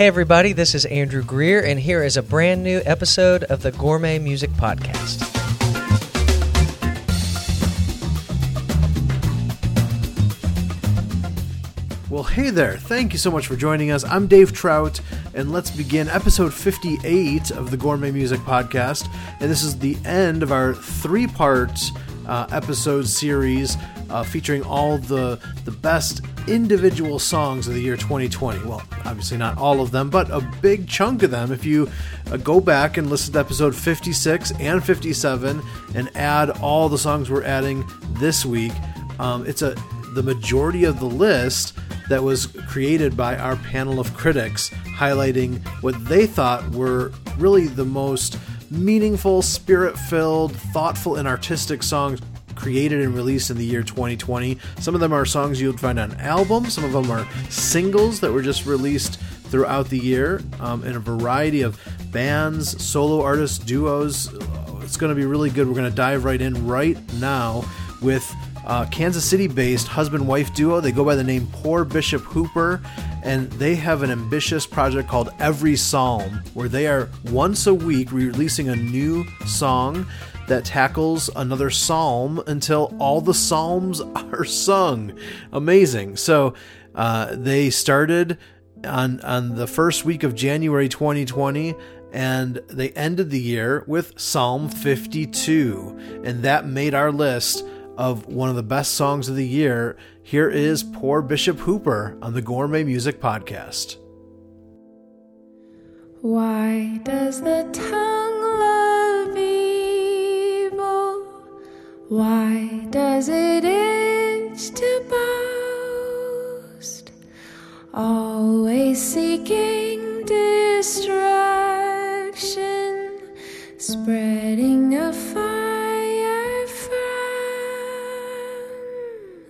Hey, everybody, this is Andrew Greer, and here is a brand new episode of the Gourmet Music Podcast. Well, hey there. Thank you so much for joining us. I'm Dave Trout, and let's begin episode 58 of the Gourmet Music Podcast. And this is the end of our three part uh, episode series uh, featuring all the, the best individual songs of the year 2020. Well, obviously not all of them, but a big chunk of them. If you uh, go back and listen to episode 56 and 57 and add all the songs we're adding this week, um, it's a the majority of the list that was created by our panel of critics, highlighting what they thought were really the most meaningful, spirit filled, thoughtful, and artistic songs created and released in the year 2020. Some of them are songs you'll find on albums, some of them are singles that were just released throughout the year um, in a variety of bands, solo artists, duos. It's going to be really good. We're going to dive right in right now with uh, Kansas City based husband wife duo. They go by the name Poor Bishop Hooper, and they have an ambitious project called Every Psalm, where they are once a week releasing a new song that tackles another psalm until all the psalms are sung. Amazing. So uh, they started on on the first week of January 2020 and they ended the year with Psalm 52 and that made our list of one of the best songs of the year. Here is Poor Bishop Hooper on the Gourmet Music Podcast. Why does the tongue Why does it itch to boast? Always seeking distraction, spreading a fire.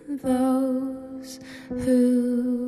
from those who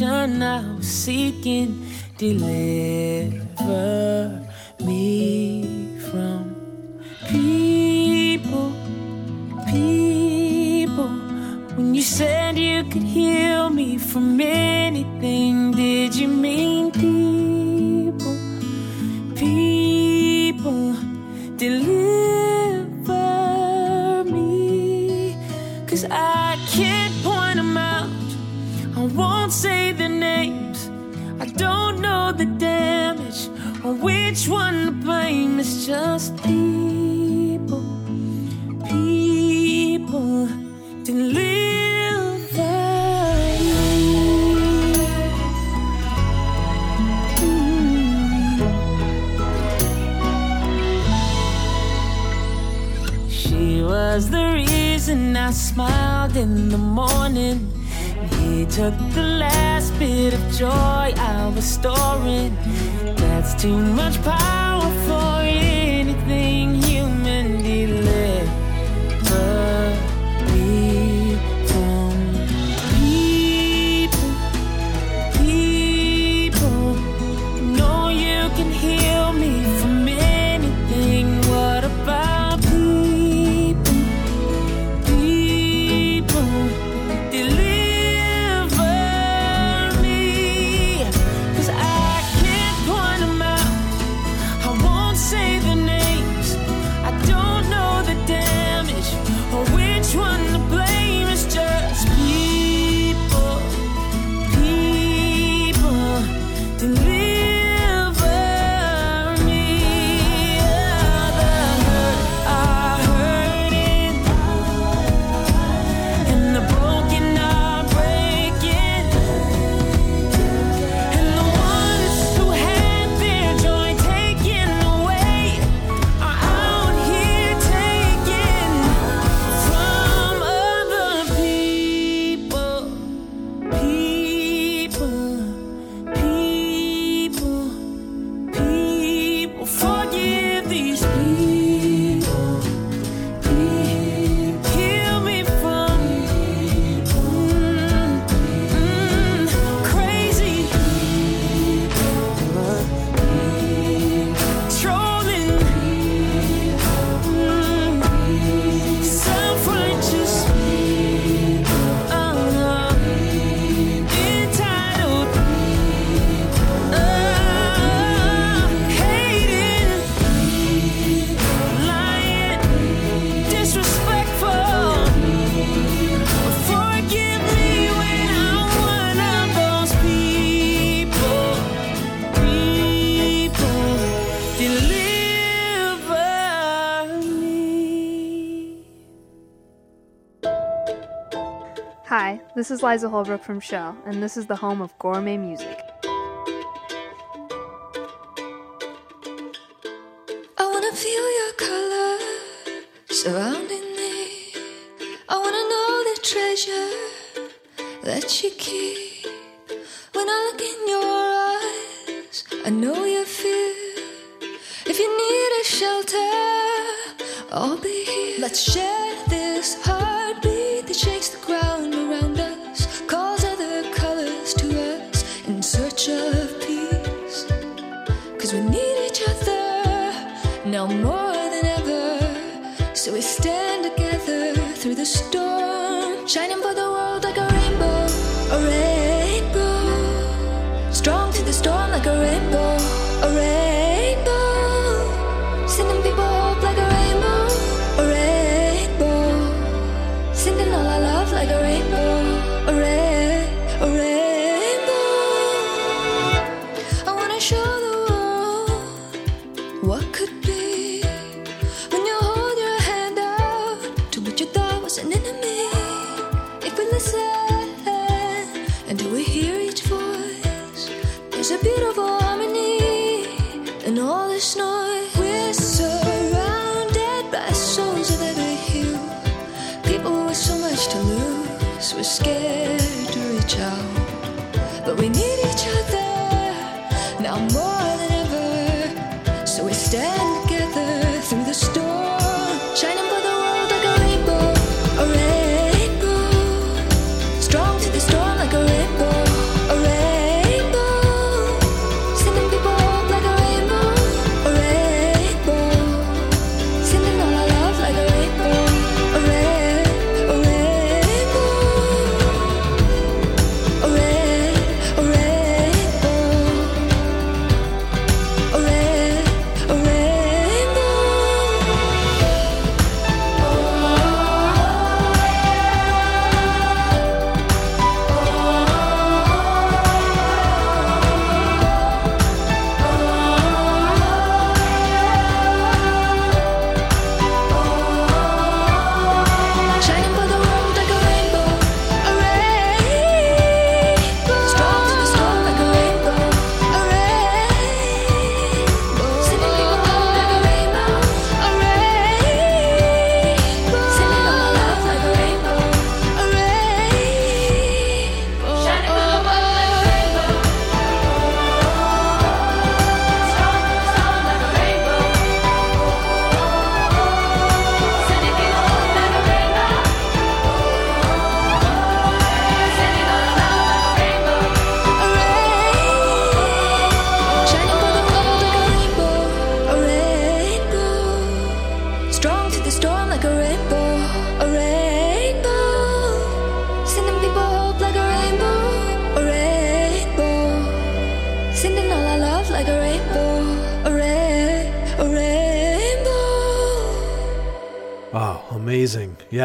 salvation I was seeking. Deliver me from people, people. When you said you could heal me from anything, did you mean? just people, people deliver you. She was the reason I smiled in the morning. He took the last bit of joy I was storing. That's too much power for you. is Liza Holbrook from SHEL, and this is the home of gourmet music.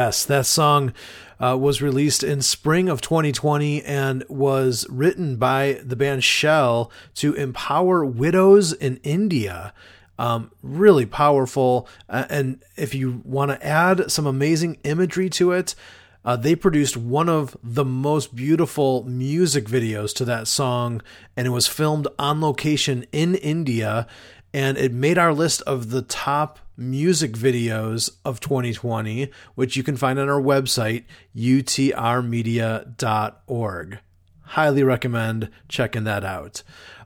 Yes, that song uh, was released in spring of 2020 and was written by the band SHEL to empower widows in India. Um, really powerful. Uh, and if you want to add some amazing imagery to it, uh, they produced one of the most beautiful music videos to that song, and it was filmed on location in India. And it made our list of the top music videos of 2020, which you can find on our website, utrmedia.org. Highly recommend checking that out.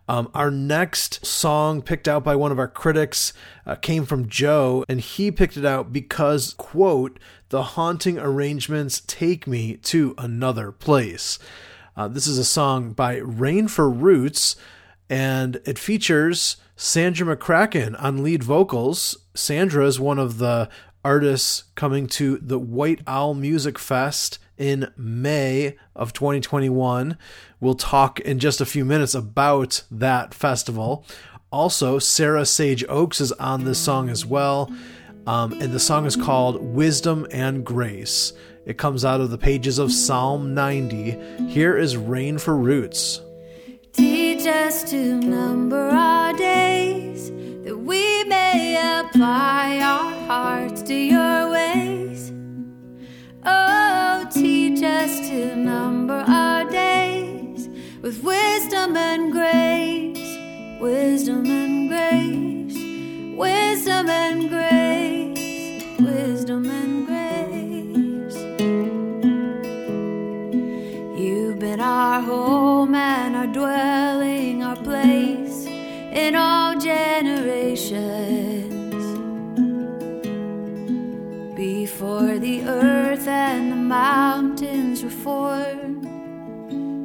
Um, our next song, picked out by one of our critics, uh, came from Joe, and he picked it out because, quote, the haunting arrangements take me to another place. Uh, this is a song by Rain for Roots, and it features Sandra McCracken on lead vocals. Sandra is one of the artists coming to the White Owl Music Fest in May of 2021. We'll talk in just a few minutes about that festival. Also, Sarah Sage Oaks is on this song as well. Um, and the song is called Wisdom and Grace. It comes out of the pages of Psalm 90. Here is Rain for Roots. Teach us to number our days, that we may apply our hearts to your ways. Oh, teach us to number our days with wisdom and grace, wisdom and grace, wisdom and grace, wisdom and our home and our dwelling, our place in all generations. Before the earth and the mountains were formed,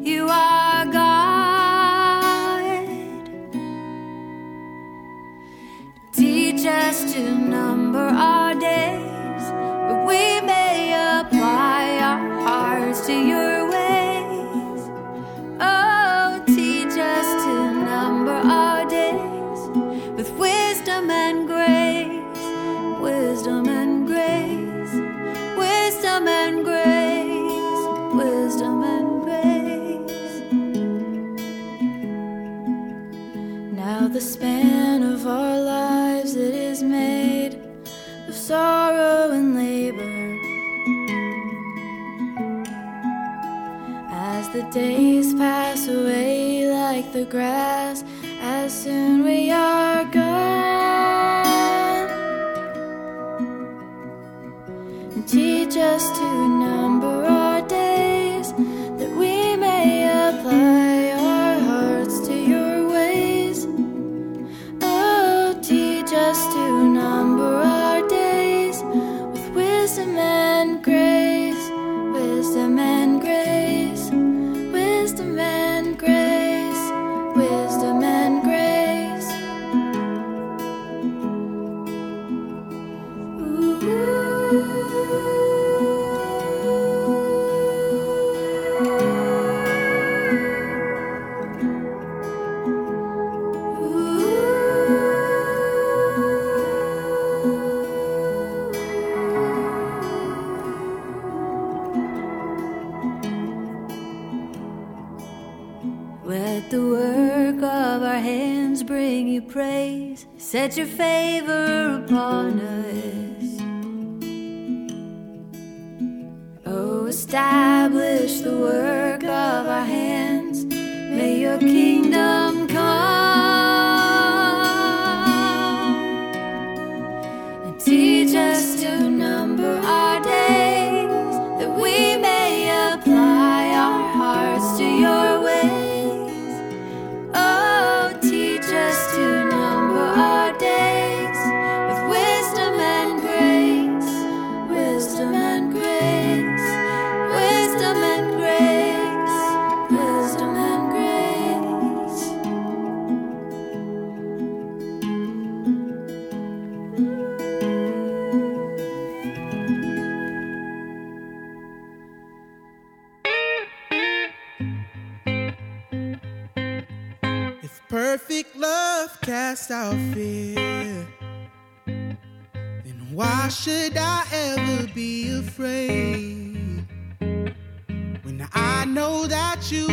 you are God. Teach us to number our days, that we may apply our hearts to your Let your face. cast out fear, then why should I ever be afraid? When I know that you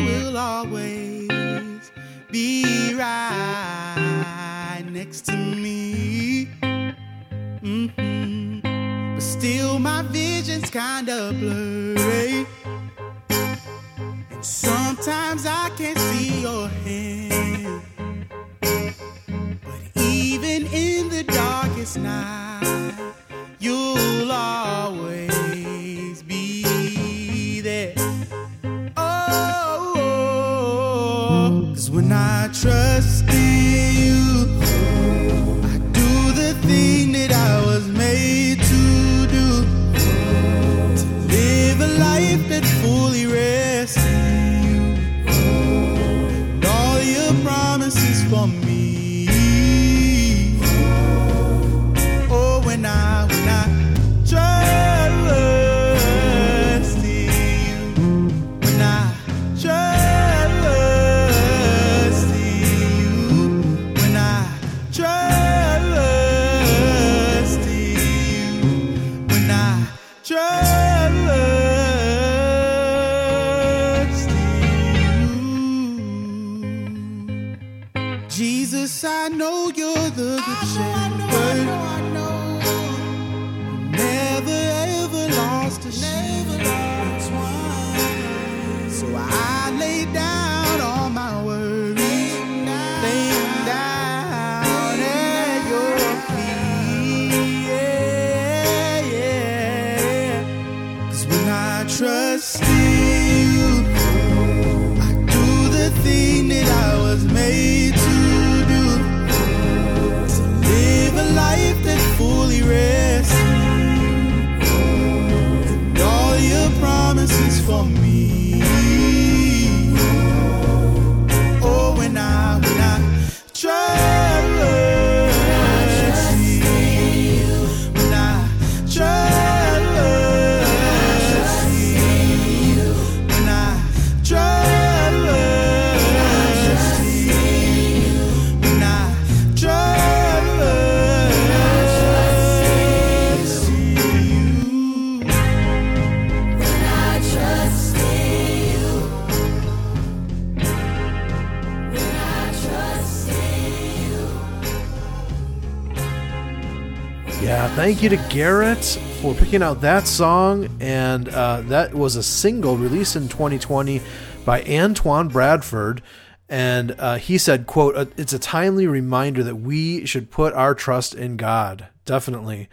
thank you to Garrett for picking out that song. And uh, that was a single released in 2020 by Antoine Bradford. And uh, he said, quote, uh, it's a timely reminder that we should put our trust in God. Definitely.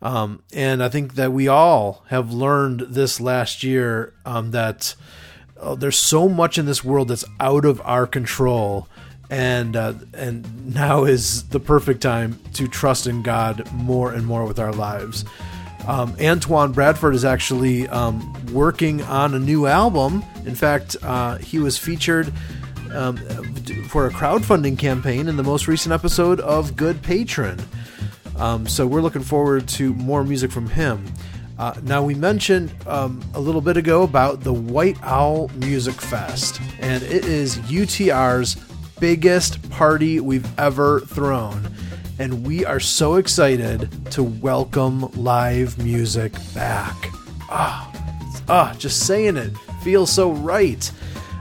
Um, and I think that we all have learned this last year um, that uh, there's so much in this world that's out of our control and uh, and now is the perfect time to trust in God more and more with our lives. Um, Antoine Bradford is actually um, working on a new album. In fact, uh, he was featured um, for a crowdfunding campaign in the most recent episode of Good Patron. Um, so we're looking forward to more music from him. Uh, now, we mentioned um, a little bit ago about the White Owl Music Fest, and it is UTR's biggest party we've ever thrown. And we are so excited to welcome live music back. Ah, ah, just saying it feels so right.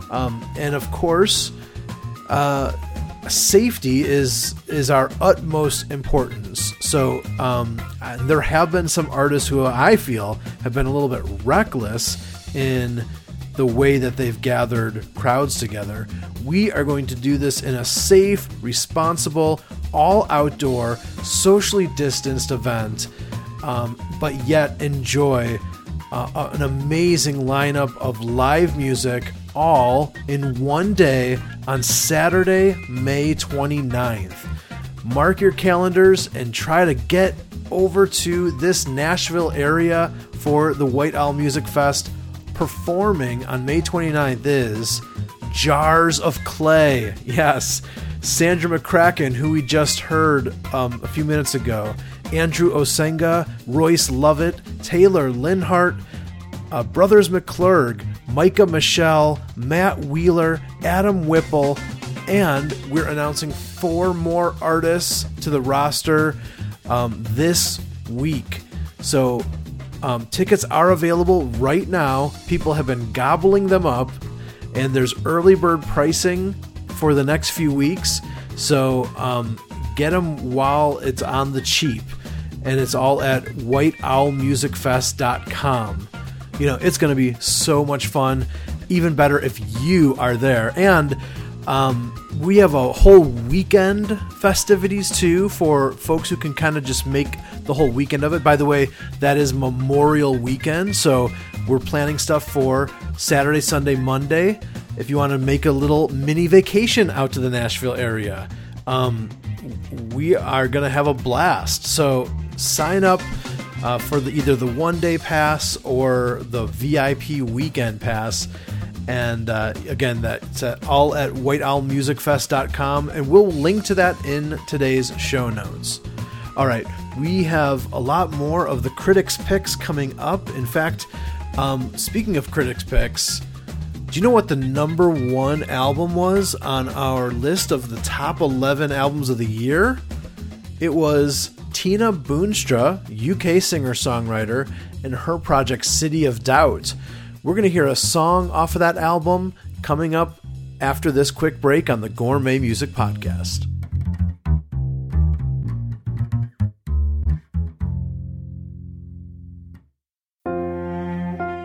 Um, and of course, uh, safety is is our utmost importance. So um, there have been some artists who I feel have been a little bit reckless in the way that they've gathered crowds together. We are going to do this in a safe, responsible, all outdoor, socially distanced event, um, but yet enjoy uh, an amazing lineup of live music all in one day on Saturday, May 29th. Mark your calendars and try to get over to this Nashville area for the White Owl Music Fest. Performing on May 29th is Jars of Clay. Yes, Sandra McCracken, who we just heard um, a few minutes ago, Andrew Osenga, Royce Lovett, Taylor Leonhardt, uh, Brothers McClurg, Micah Michelle, Matt Wheeler, Adam Whipple, and we're announcing four more artists to the roster um, this week. So um, tickets are available right now. People have been gobbling them up, and there's early bird pricing for the next few weeks. So um, get them while it's on the cheap. And it's all at whiteowlmusicfest.com. You know, it's going to be so much fun. Even better if you are there. And um, we have a whole weekend festivities too for folks who can kind of just make the whole weekend of it. By the way, that is Memorial Weekend. So we're planning stuff for Saturday, Sunday, Monday. If you want to make a little mini vacation out to the Nashville area, um, we are going to have a blast. So sign up uh, for the, either the one day pass or the VIP weekend pass. And uh, again, that's at, all at whiteowlmusicfest.com, and we'll link to that in today's show notes. All right, we have a lot more of the critics' picks coming up. In fact, um, speaking of critics' picks, do you know what the number one album was on our list of the top 11 albums of the year? It was Tina Boonstra, UK singer songwriter, and her project City of Doubt. We're going to hear a song off of that album coming up after this quick break on the Gourmet Music Podcast.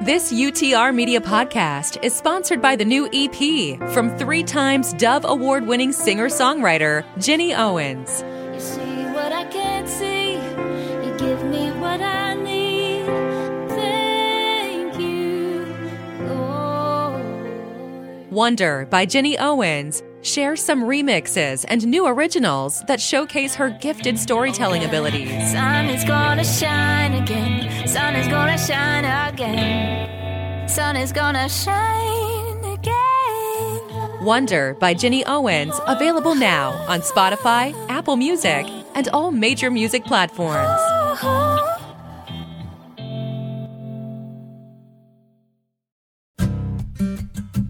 This UTR Media Podcast is sponsored by the new EP from three times Dove Award winning singer songwriter Jenny Owens. You see what I can't see. You give me what I need. Thank you, Lord. Wonder by Jenny Owens shares some remixes and new originals that showcase her gifted storytelling abilities. Sun is gonna shine again. Sun is gonna shine again. Sun is gonna shine again. Wonder by Jenny Owens, available now on Spotify, Apple Music, and all major music platforms. Oh, oh.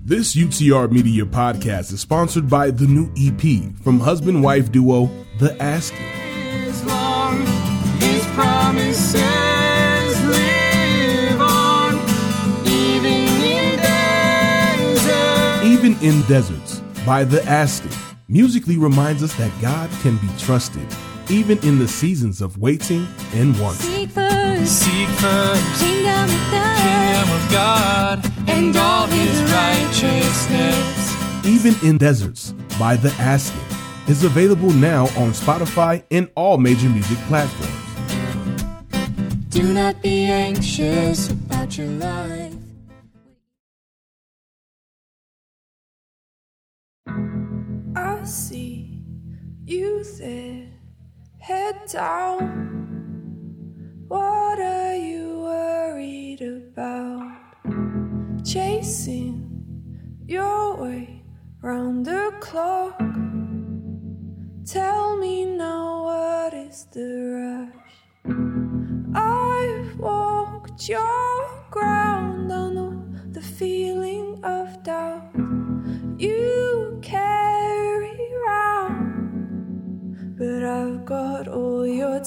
This UTR Media podcast is sponsored by the new EP from husband wife duo The Asking. As long as promises live on, even. Even in Deserts by The Asking musically reminds us that God can be trusted even in the seasons of waiting and wonder. Seek first, Seek first kingdom of God, kingdom of God and all his righteousness. Even in Deserts by The Asking is available now on Spotify and all major music platforms. do not be anxious about your life. I see you there, head down. What are you worried about? Chasing your way round the clock. Tell me now, what is the rush? I've walked your ground, know the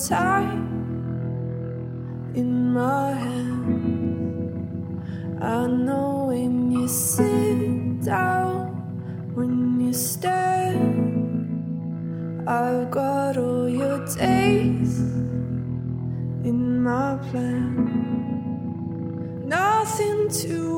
time in my hand. I know when you sit down, when you stand, I've got all your days in my plan. Nothing to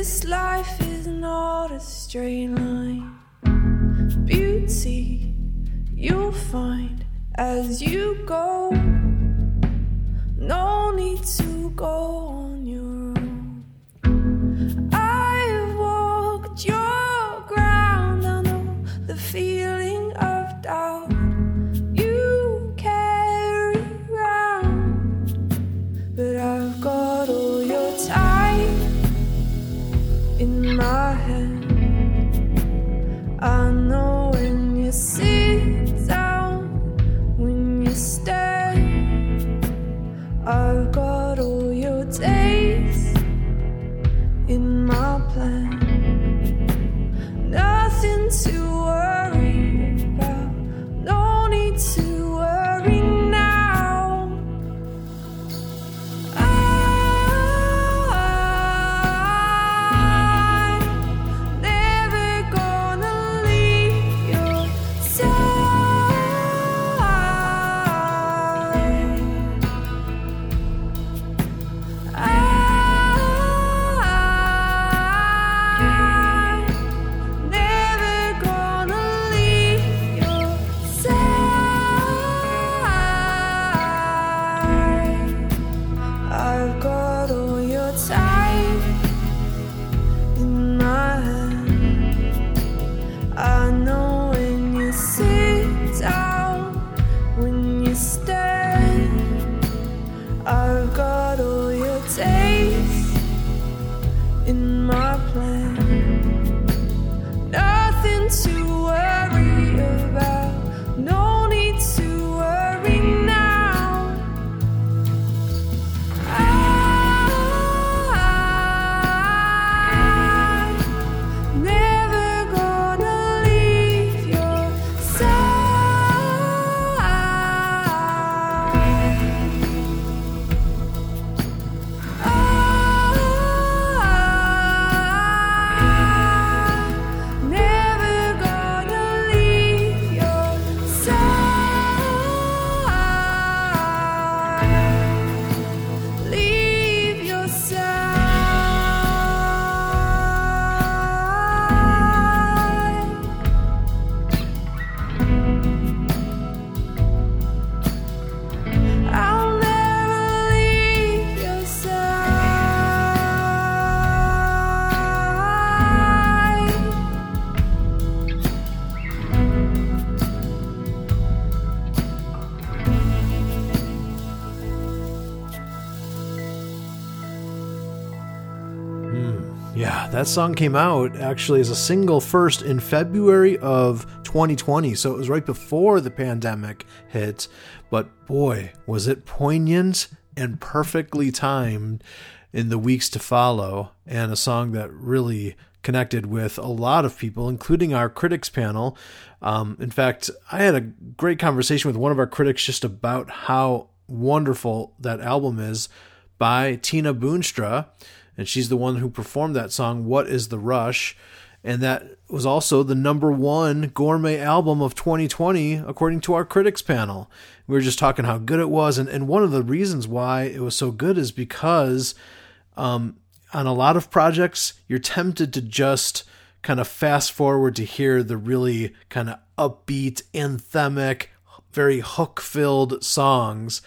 This life is not a straight line. Beauty you'll find as you go. No need to go on that song came out actually as a single first in February of 2020, so it was right before the pandemic hit. But boy, was it poignant and perfectly timed in the weeks to follow, and a song that really connected with a lot of people, including our critics panel. Um, in fact, I had a great conversation with one of our critics just about how wonderful that album is by Tina Boonstra. And she's the one who performed that song, What is the Rush? And that was also the number one gourmet album of 2020, according to our critics panel. We were just talking how good it was. And, and one of the reasons why it was so good is because um, on a lot of projects, you're tempted to just kind of fast forward to hear the really kind of upbeat, anthemic, very hook filled songs.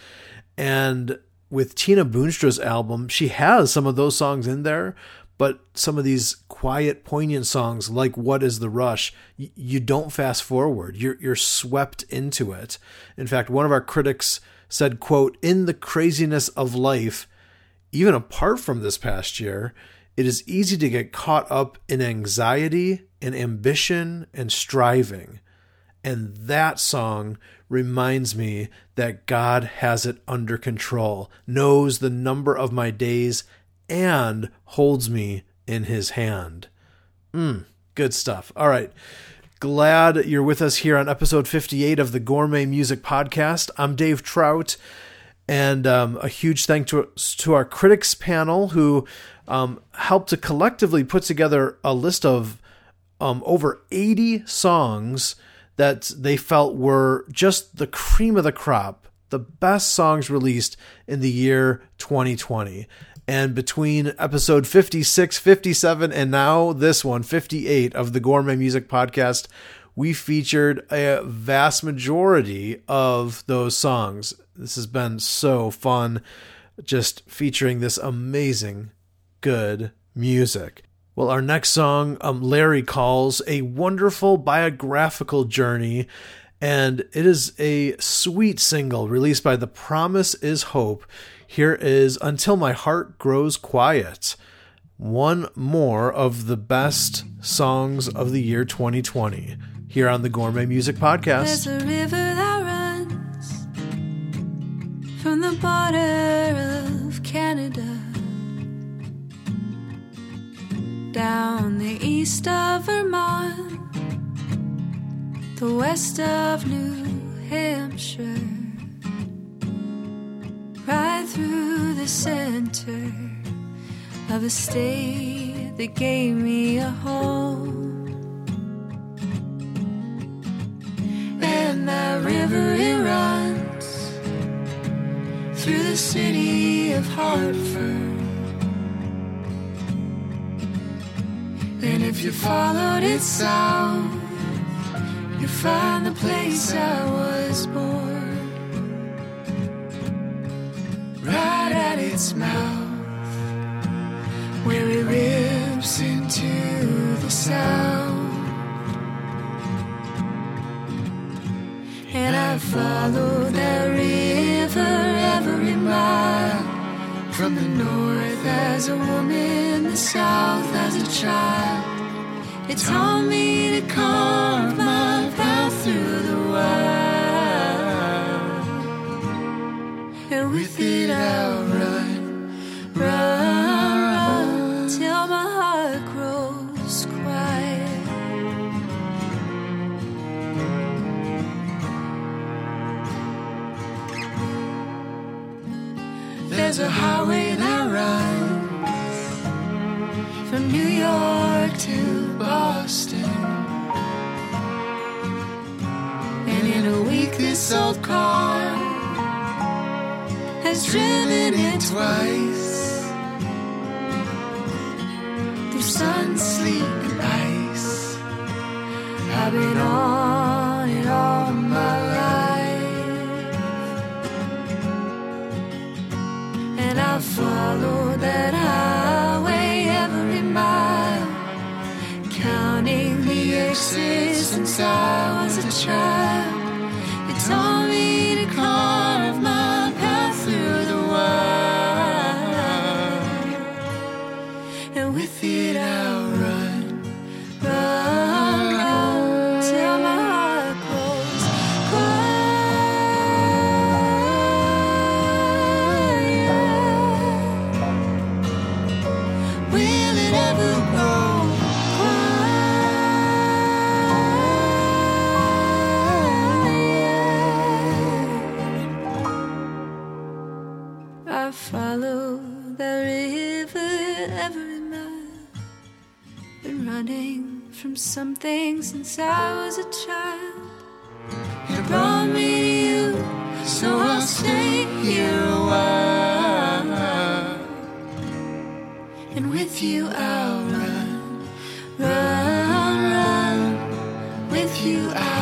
And with Tina Boonstra's album, she has some of those songs in there, but some of these quiet, poignant songs like "What Is the Rush," you don't fast forward. You're you're swept into it. In fact, one of our critics said, "quote In the craziness of life, even apart from this past year." It is easy to get caught up in anxiety and ambition and striving. And that song reminds me that God has it under control, knows the number of my days, and holds me in his hand. Mm, good stuff. All right. Glad you're with us here on episode 58 of the Gourmet Music Podcast. I'm Dave Trout, and um, a huge thank to, to our critics panel who um, helped to collectively put together a list of um, over 80 songs that they felt were just the cream of the crop, the best songs released in the year 2020. And between episode 56, 57, and now this one, 58 of the Gourmet Music Podcast, we featured a vast majority of those songs. This has been so fun just featuring this amazing, good music. Well, our next song, um, Larry calls a wonderful biographical journey, and it is a sweet single released by The Promise is Hope. Here is Until My Heart Grows Quiet, one more of the best songs of the year 2020 here on the Gourmet Music Podcast. There's a river that runs from the border of Canada down the east of Vermont, the west of New Hampshire, right through the center of a state that gave me a home. And that river it runs through the city of Hartford. And if you followed it south, you find the place I was born. Right at its mouth, where it rips into the south. And I followed that river every mile. From the north as a woman, the south as a child. It taught me to carve my path through the wild. And with it I'll There's a highway that runs from New York to Boston. And in a week, this old car has driven it twice through sun, sleet, and ice. I've been on I followed that highway every mile, counting the years since I was a child. It taught something since I was a child. It brought me to you, so I'll stay here a while. And with you I'll run, run, run. With you I'll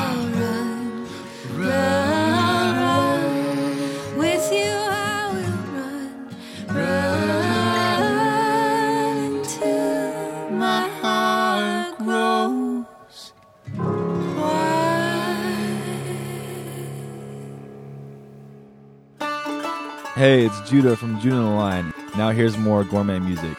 Hey, it's Judah from Judah and the Lion. Now here's more gourmet music.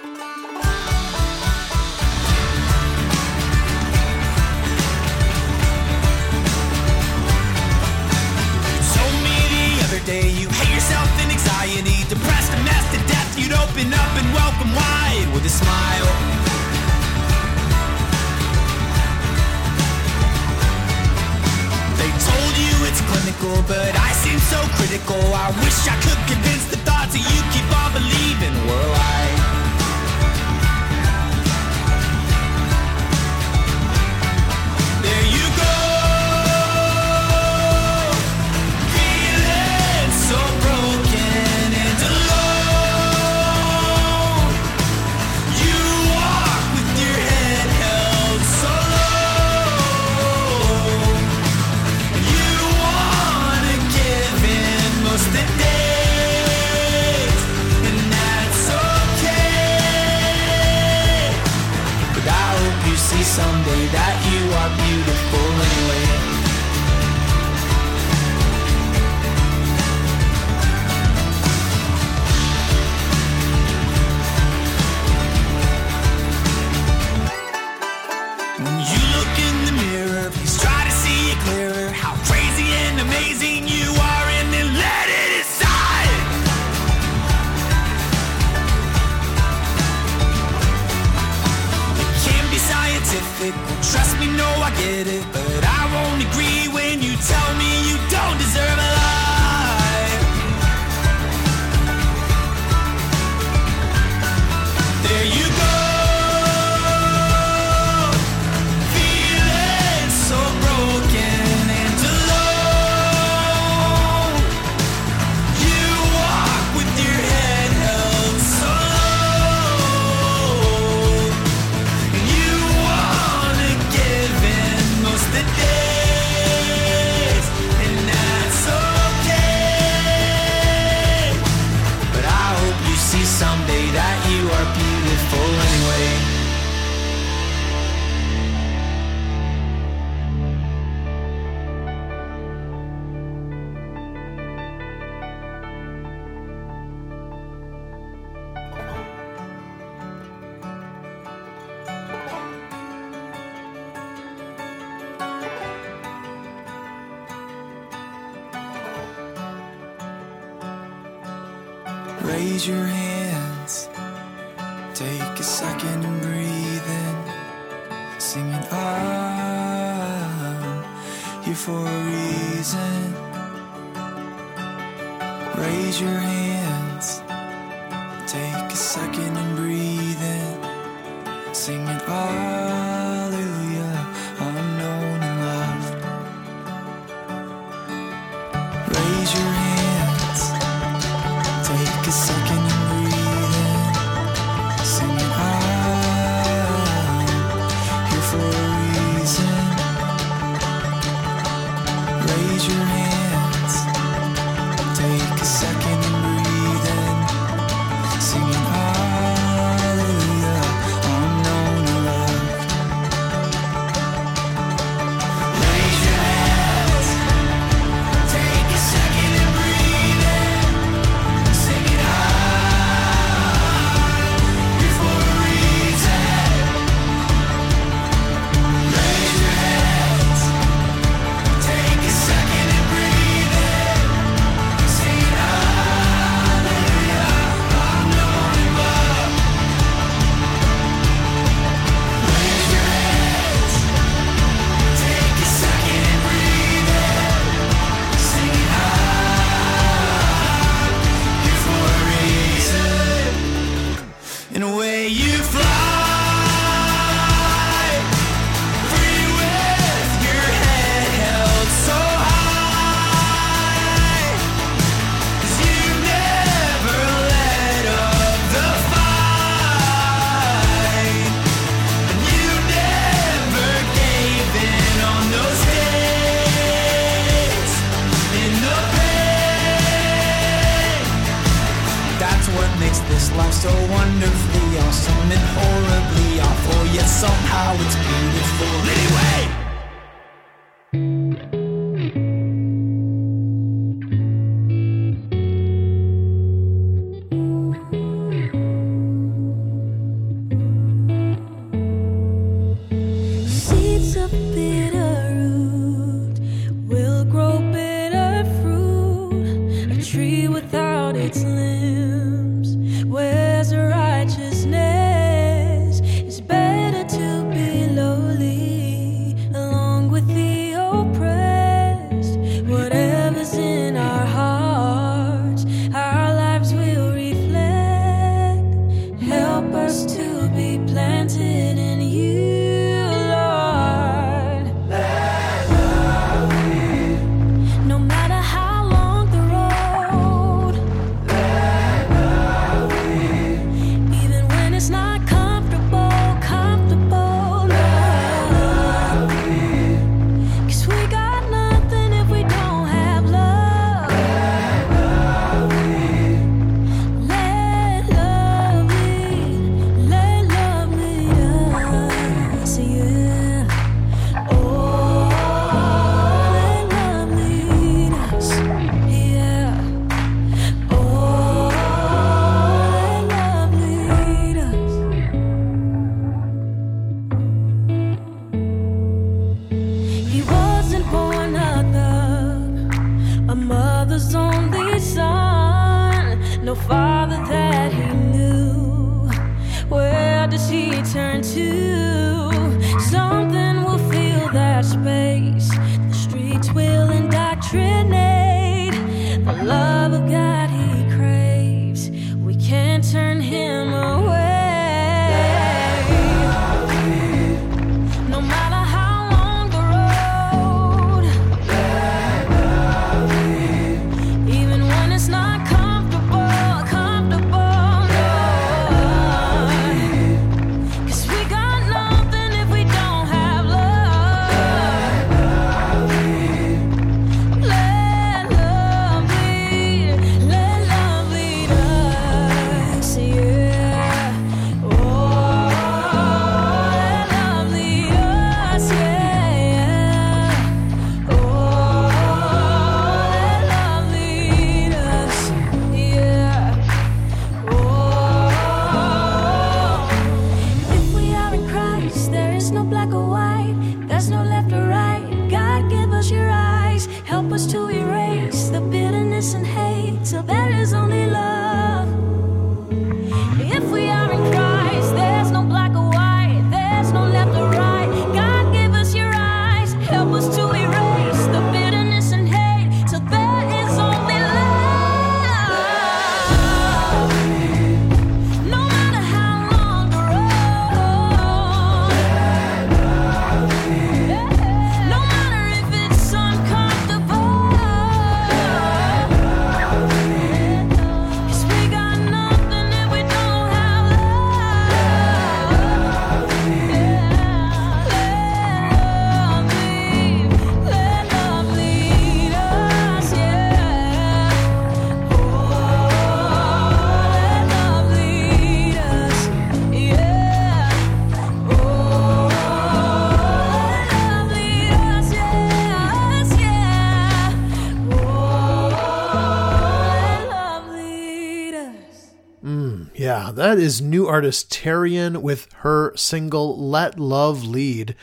artist Taryn with her single Let Love Lead.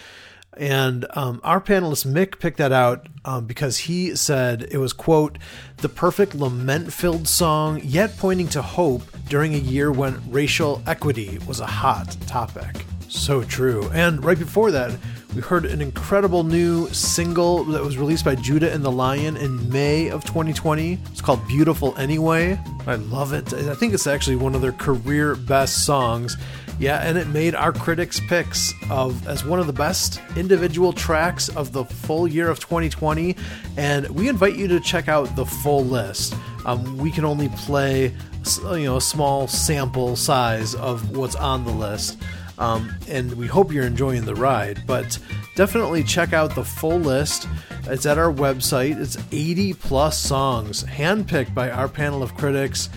And um, our panelist Mick picked that out um, because he said it was, quote, the perfect lament filled song, yet pointing to hope during a year when racial equity was a hot topic. So true. And right before that, we heard an incredible new single that was released by Judah and the Lion in May of 2020. It's called Beautiful Anyway. I love it. I think it's actually one of their career best songs. Yeah, and it made our critics' picks of as one of the best individual tracks of the full year of 2020. And we invite you to check out the full list. Um, we can only play, you know, a small sample size of what's on the list. Um, and we hope you're enjoying the ride, but definitely check out the full list. It's at our website. It's 80 plus songs, handpicked by our panel of critics.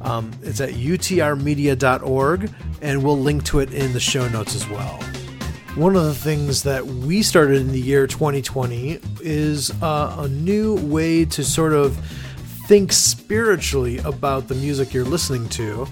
Um, it's at utrmedia.org, and we'll link to it in the show notes as well. One of the things that we started in the year 2020 is uh, a new way to sort of think spiritually about the music you're listening to.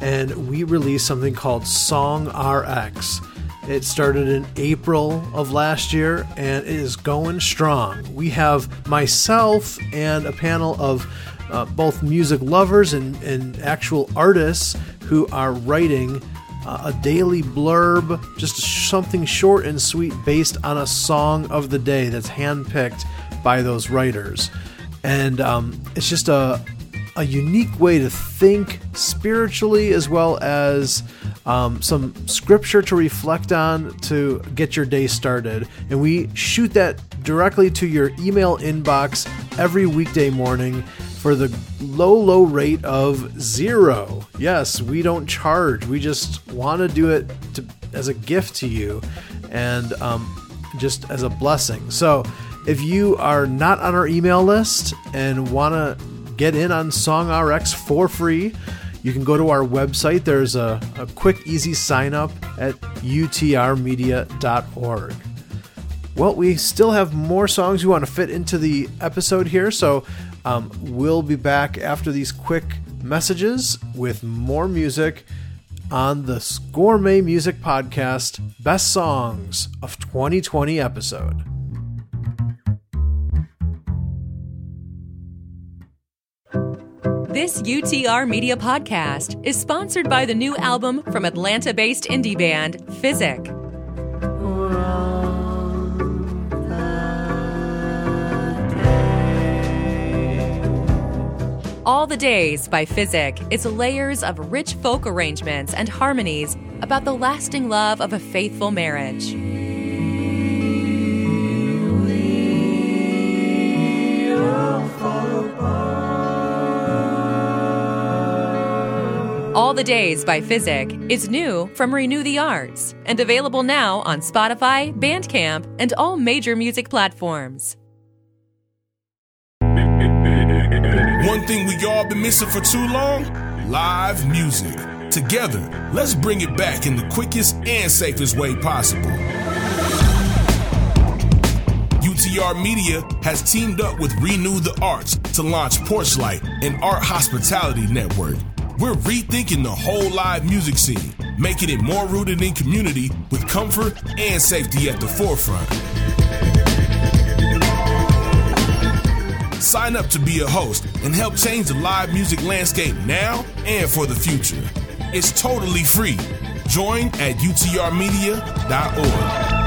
And we released something called Song RX. It started in April of last year and it is going strong. We have myself and a panel of uh, both music lovers and, and actual artists who are writing uh, a daily blurb, just something short and sweet based on a song of the day that's handpicked by those writers. And um, it's just a, a unique way to think spiritually as well as um, some scripture to reflect on to get your day started. And we shoot that directly to your email inbox every weekday morning for the low, low rate of zero. Yes, we don't charge. We just want to do it to, as a gift to you and um, just as a blessing. So if you are not on our email list and want to get in on Song RX for free, you can go to our website. There's a, a quick, easy sign up at utrmedia.org. Well, we still have more songs we want to fit into the episode here, so um, we'll be back after these quick messages with more music on the Gourmet Music Podcast Best Songs of 2020 episode. This UTR Media Podcast is sponsored by the new album from Atlanta based indie band Physic. All the Days by Physic is layers of rich folk arrangements and harmonies about the lasting love of a faithful marriage. All the Days by Physic is new from Renew the Arts and available now on Spotify, Bandcamp, and all major music platforms. One thing we all been missing for too long live music. Together, let's bring it back in the quickest and safest way possible. UTR Media has teamed up with Renew the Arts to launch Porchlight, an art hospitality network. We're rethinking the whole live music scene, making it more rooted in community with comfort and safety at the forefront. Sign up to be a host and help change the live music landscape now and for the future. It's totally free. Join at utrmedia.org.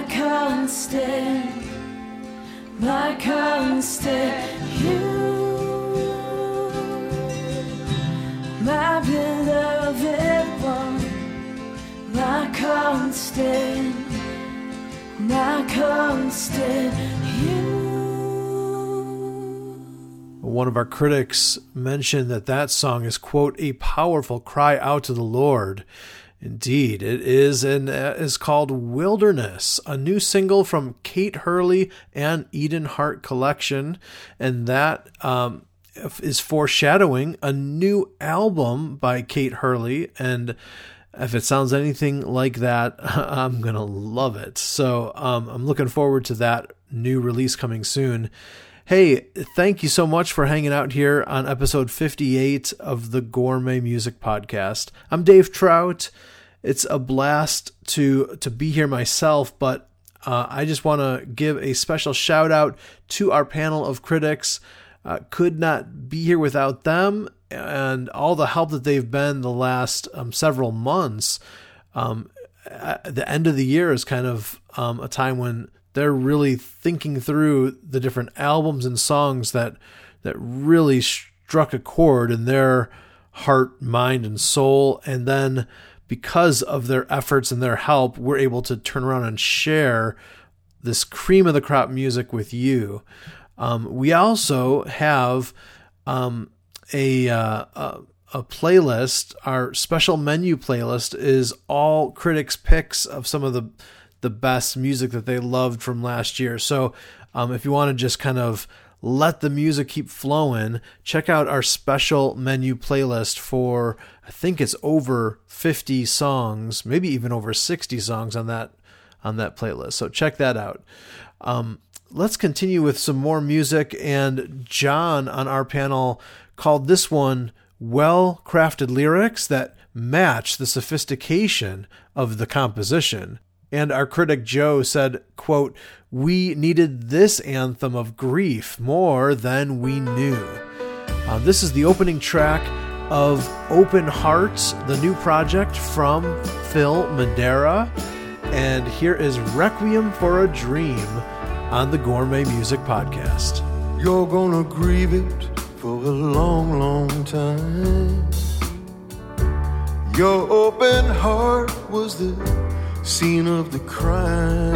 I can't stand, I can't you, my beloved one. I can't constant, I can't you. One of our critics mentioned that that song is, quote, a powerful cry out to the Lord Indeed, it is and uh, is called Wilderness, a new single from Kate Hurley and Eden Hart Collection, and that um, is foreshadowing a new album by Kate Hurley. And if it sounds anything like that, I'm gonna love it. So um, I'm looking forward to that new release coming soon. Hey, thank you so much for hanging out here on episode 58 of the Gourmet Music Podcast. I'm Dave Trout. It's a blast to to be here myself, but uh, I just want to give a special shout out to our panel of critics. Uh, could not be here without them and all the help that they've been the last um, several months. Um, the end of the year is kind of um, a time when they're really thinking through the different albums and songs that that really struck a chord in their heart, mind, and soul. And then because of their efforts and their help, we're able to turn around and share this cream of the crop music with you. Um, we also have um, a, uh, a a playlist. Our special menu playlist is all critics' picks of some of the the best music that they loved from last year. So um, if you want to just kind of let the music keep flowing, check out our special menu playlist for I think it's over 50 songs, maybe even over 60 songs on that on that playlist. So check that out. Um, let's continue with some more music. And John on our panel called this one well crafted lyrics that match the sophistication of the composition. And our critic Joe said, quote, We needed this anthem of grief more than we knew. Uh, this is the opening track of Open Hearts, the new project from Phil Madeira. And here is Requiem for a Dream on the Gourmet Music Podcast. You're gonna grieve it for a long, long time. Your open heart was the scene of the crime.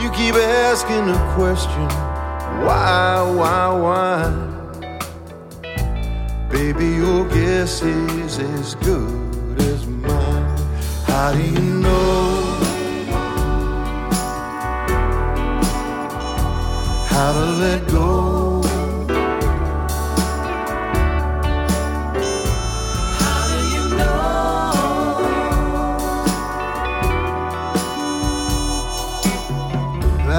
You keep asking the question, why, why, why? Baby, your guess is as good as mine. How do you know how to let go?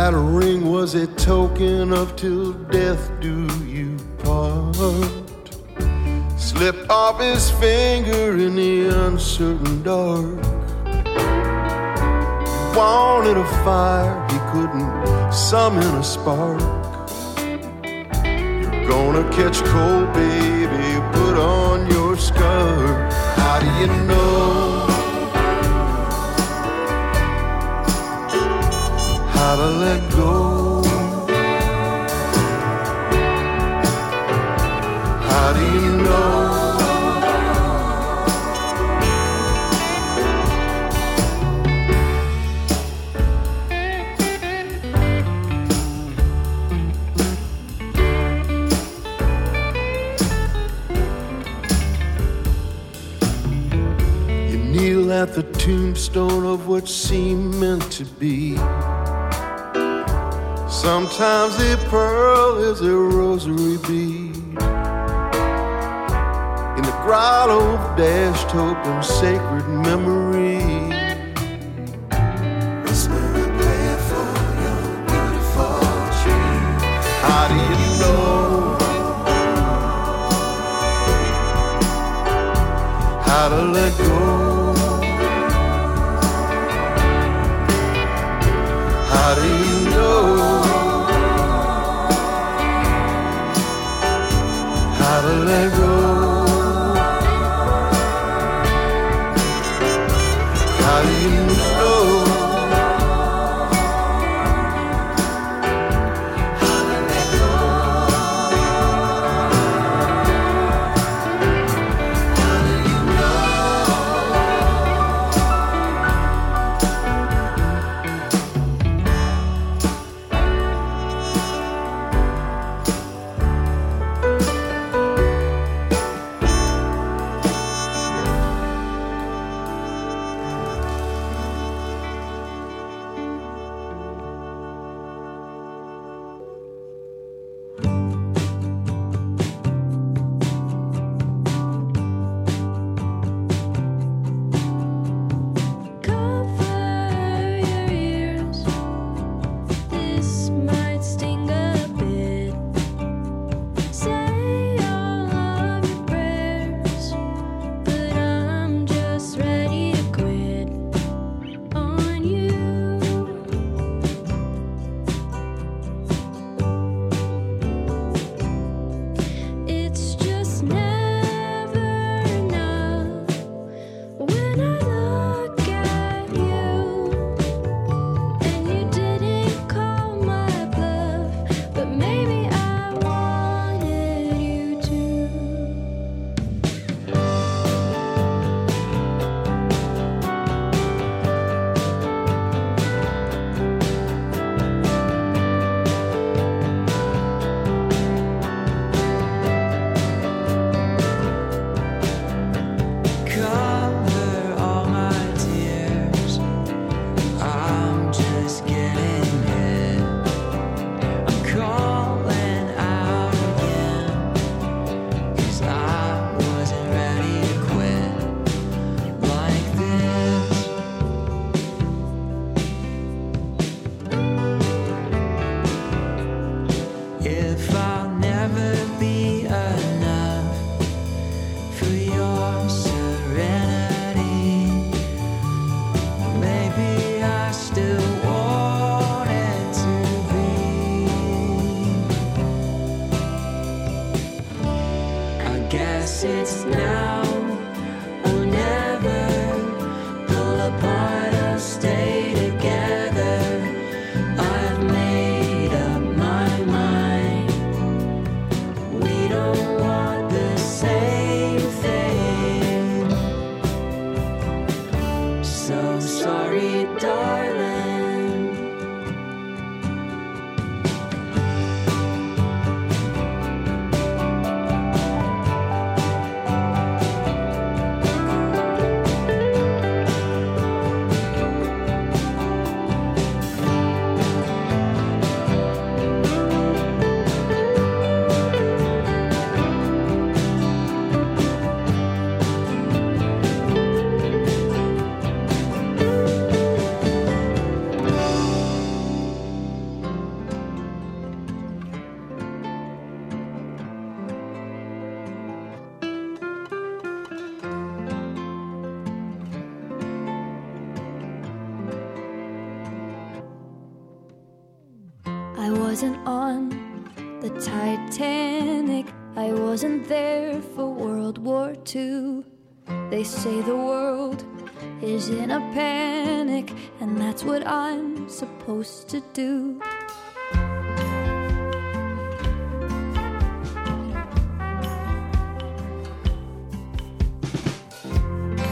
That ring was a token of till death do you part. Slipped off his finger in the uncertain dark. Wanted a fire, he couldn't summon a spark. You're gonna catch cold, baby. Put on your scarf. How do you know? How to let go. How do you know? You kneel at the tombstone of what seemed meant to be. Sometimes a pearl is a rosary bead. In the grotto of dashed hope and sacred memory. Supposed to do.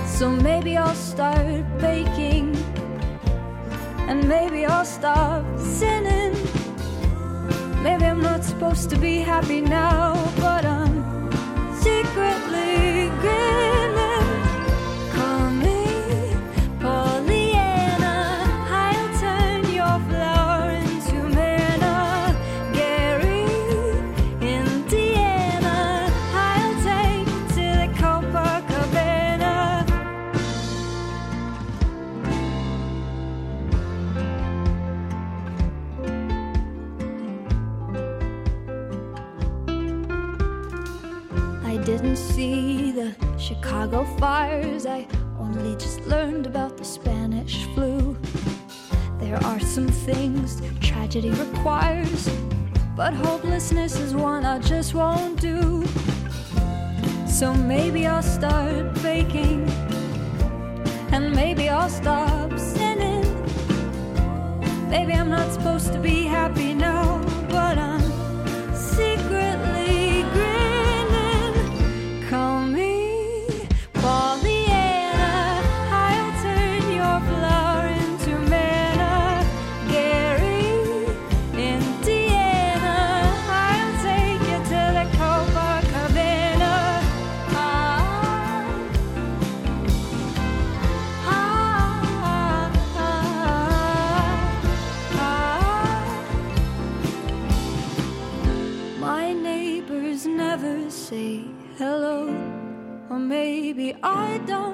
So maybe I'll start baking, and maybe I'll stop sinning. Maybe I'm not supposed to be happy now, but Chicago fires. I only just learned about the Spanish flu. There are some things tragedy requires, but hopelessness is one I just won't do. So maybe I'll start baking, and maybe I'll stop sinning. Maybe I'm not supposed to be happy now, maybe I don't,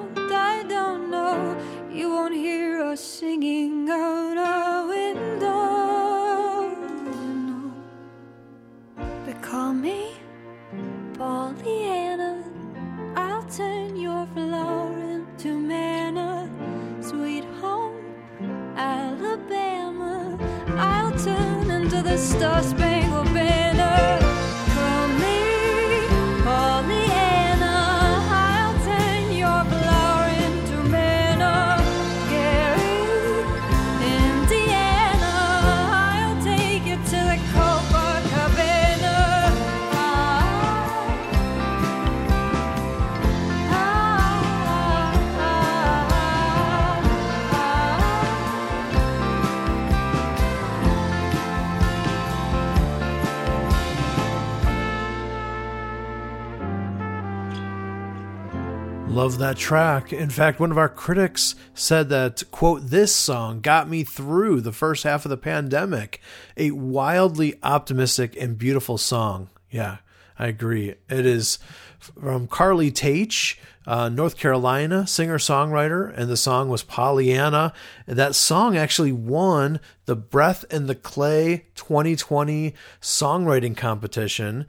Love that track. In fact, one of our critics said that, quote, this song got me through the first half of the pandemic. A wildly optimistic and beautiful song. Yeah, I agree. It is from Carly Tate, uh, North Carolina singer songwriter, and the song was Pollyanna. And that song actually won the Breath in the Clay 2020 songwriting competition.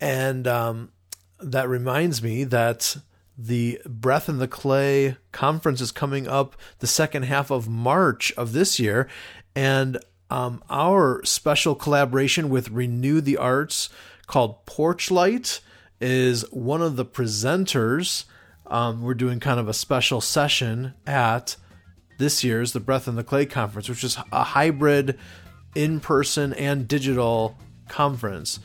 And um, that reminds me that the Breath in the Clay conference is coming up the second half of March of this year. And um, our special collaboration with Renew the Arts called Porch Light is one of the presenters. Um, we're doing kind of a special session at this year's the Breath in the Clay conference, which is a hybrid in person and digital conference.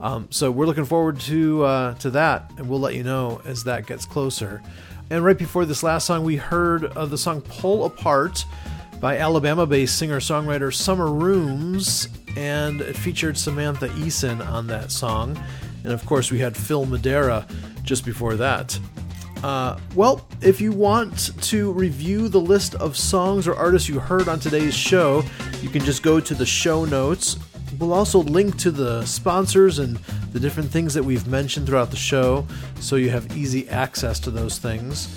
Um, so we're looking forward to uh, to that, and we'll let you know as that gets closer. And right before this last song, we heard uh, the song "Pull Apart" by Alabama-based singer-songwriter Summer Rooms, and it featured Samantha Eason on that song. And of course, we had Phil Madeira just before that. Uh, well, if you want to review the list of songs or artists you heard on today's show, you can just go to the show notes. We'll also link to the sponsors and the different things that we've mentioned throughout the show so you have easy access to those things.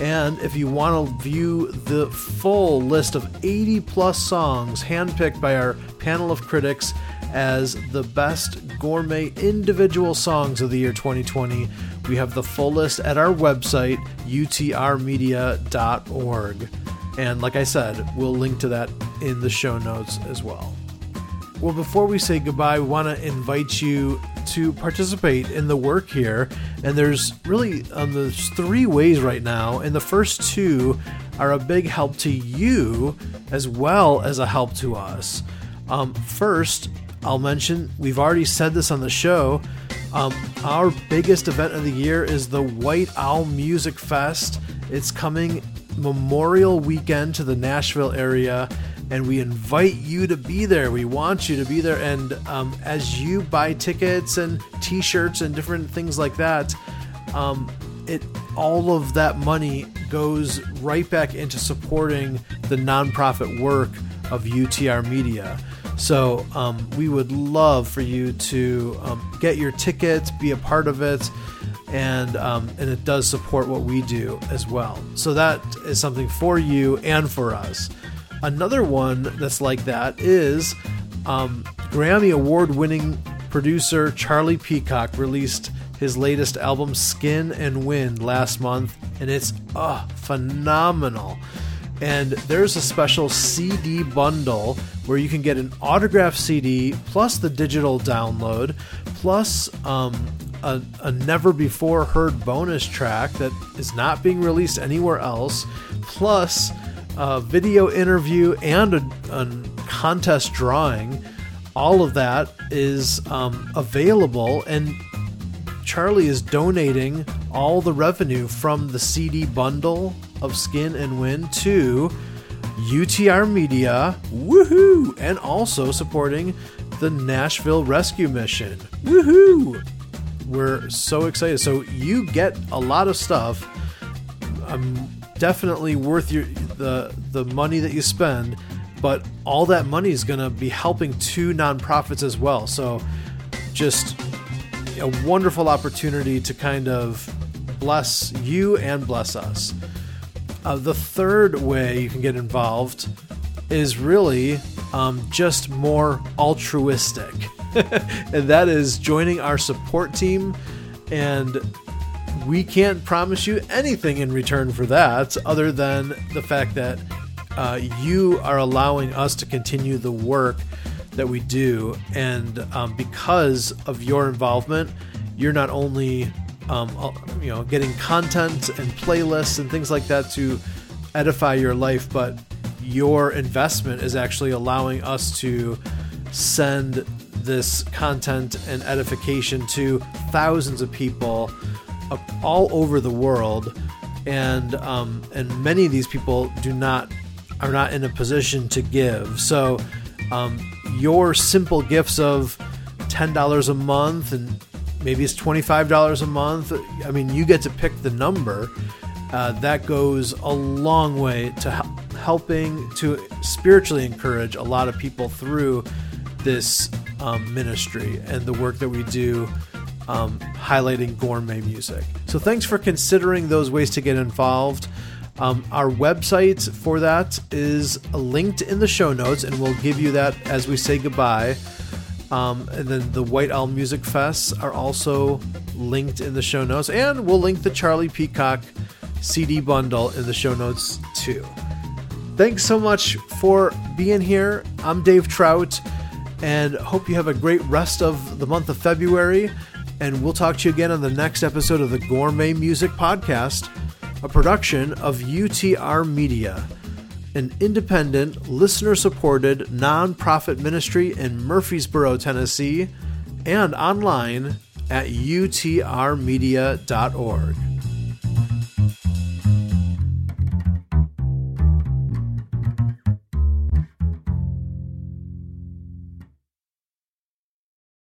And if you want to view the full list of 80 plus songs handpicked by our panel of critics as the best gourmet individual songs of the year 2020, we have the full list at our website, utrmedia.org. And like I said, we'll link to that in the show notes as well. Well, before we say goodbye, we want to invite you to participate in the work here. And there's really um, there's three ways right now, and the first two are a big help to you as well as a help to us. Um, first, I'll mention we've already said this on the show. Um, our biggest event of the year is the White Owl Music Fest. It's coming Memorial Weekend to the Nashville area, and we invite you to be there. We want you to be there. And um, as you buy tickets and T-shirts and different things like that, um, it all of that money goes right back into supporting the nonprofit work of UTR Media. So um, we would love for you to um, get your tickets, be a part of it, and um, and it does support what we do as well. So that is something for you and for us. Another one that's like that is um, Grammy Award-winning producer Charlie Peacock released his latest album Skin and Wind last month, and it's uh, phenomenal. And there's a special CD bundle where you can get an autographed CD plus the digital download, plus um, a, a never before heard bonus track that is not being released anywhere else, plus a video interview and a, a contest drawing. All of that is um, available, and Charlie is donating all the revenue from the CD bundle of Skin and Wind to UTR Media, woohoo, and also supporting the Nashville Rescue Mission, woohoo. We're so excited. So you get a lot of stuff. Definitely worth your the the money that you spend, but all that money is going to be helping two nonprofits as well. So just a wonderful opportunity to kind of bless you and bless us. Uh, the third way you can get involved is really um, just more altruistic, and that is joining our support team. And we can't promise you anything in return for that, other than the fact that uh, you are allowing us to continue the work that we do. And um, because of your involvement, you're not only um, uh, you know getting content and playlists and things like that to edify your life, but your investment is actually allowing us to send this content and edification to thousands of people all over the world, and um, and many of these people do not are not in a position to give. So um, your simple gifts of ten dollars a month and maybe it's twenty five dollars a month. I mean, you get to pick the number. Uh, that goes a long way to helping to spiritually encourage a lot of people through this um, ministry and the work that we do um, highlighting gourmet music. So, thanks for considering those ways to get involved. Um, our website for that is linked in the show notes, and we'll give you that as we say goodbye. Um, and then the White Owl Music Fests are also linked in the show notes, and we'll link the Charlie Peacock CD bundle in the show notes too. Thanks so much for being here. I'm Dave Trout, and hope you have a great rest of the month of February. And we'll talk to you again on the next episode of the Gourmet Music Podcast, a production of UTR Media, an independent, listener supported nonprofit ministry in Murfreesboro, Tennessee, and online at utrmedia.org.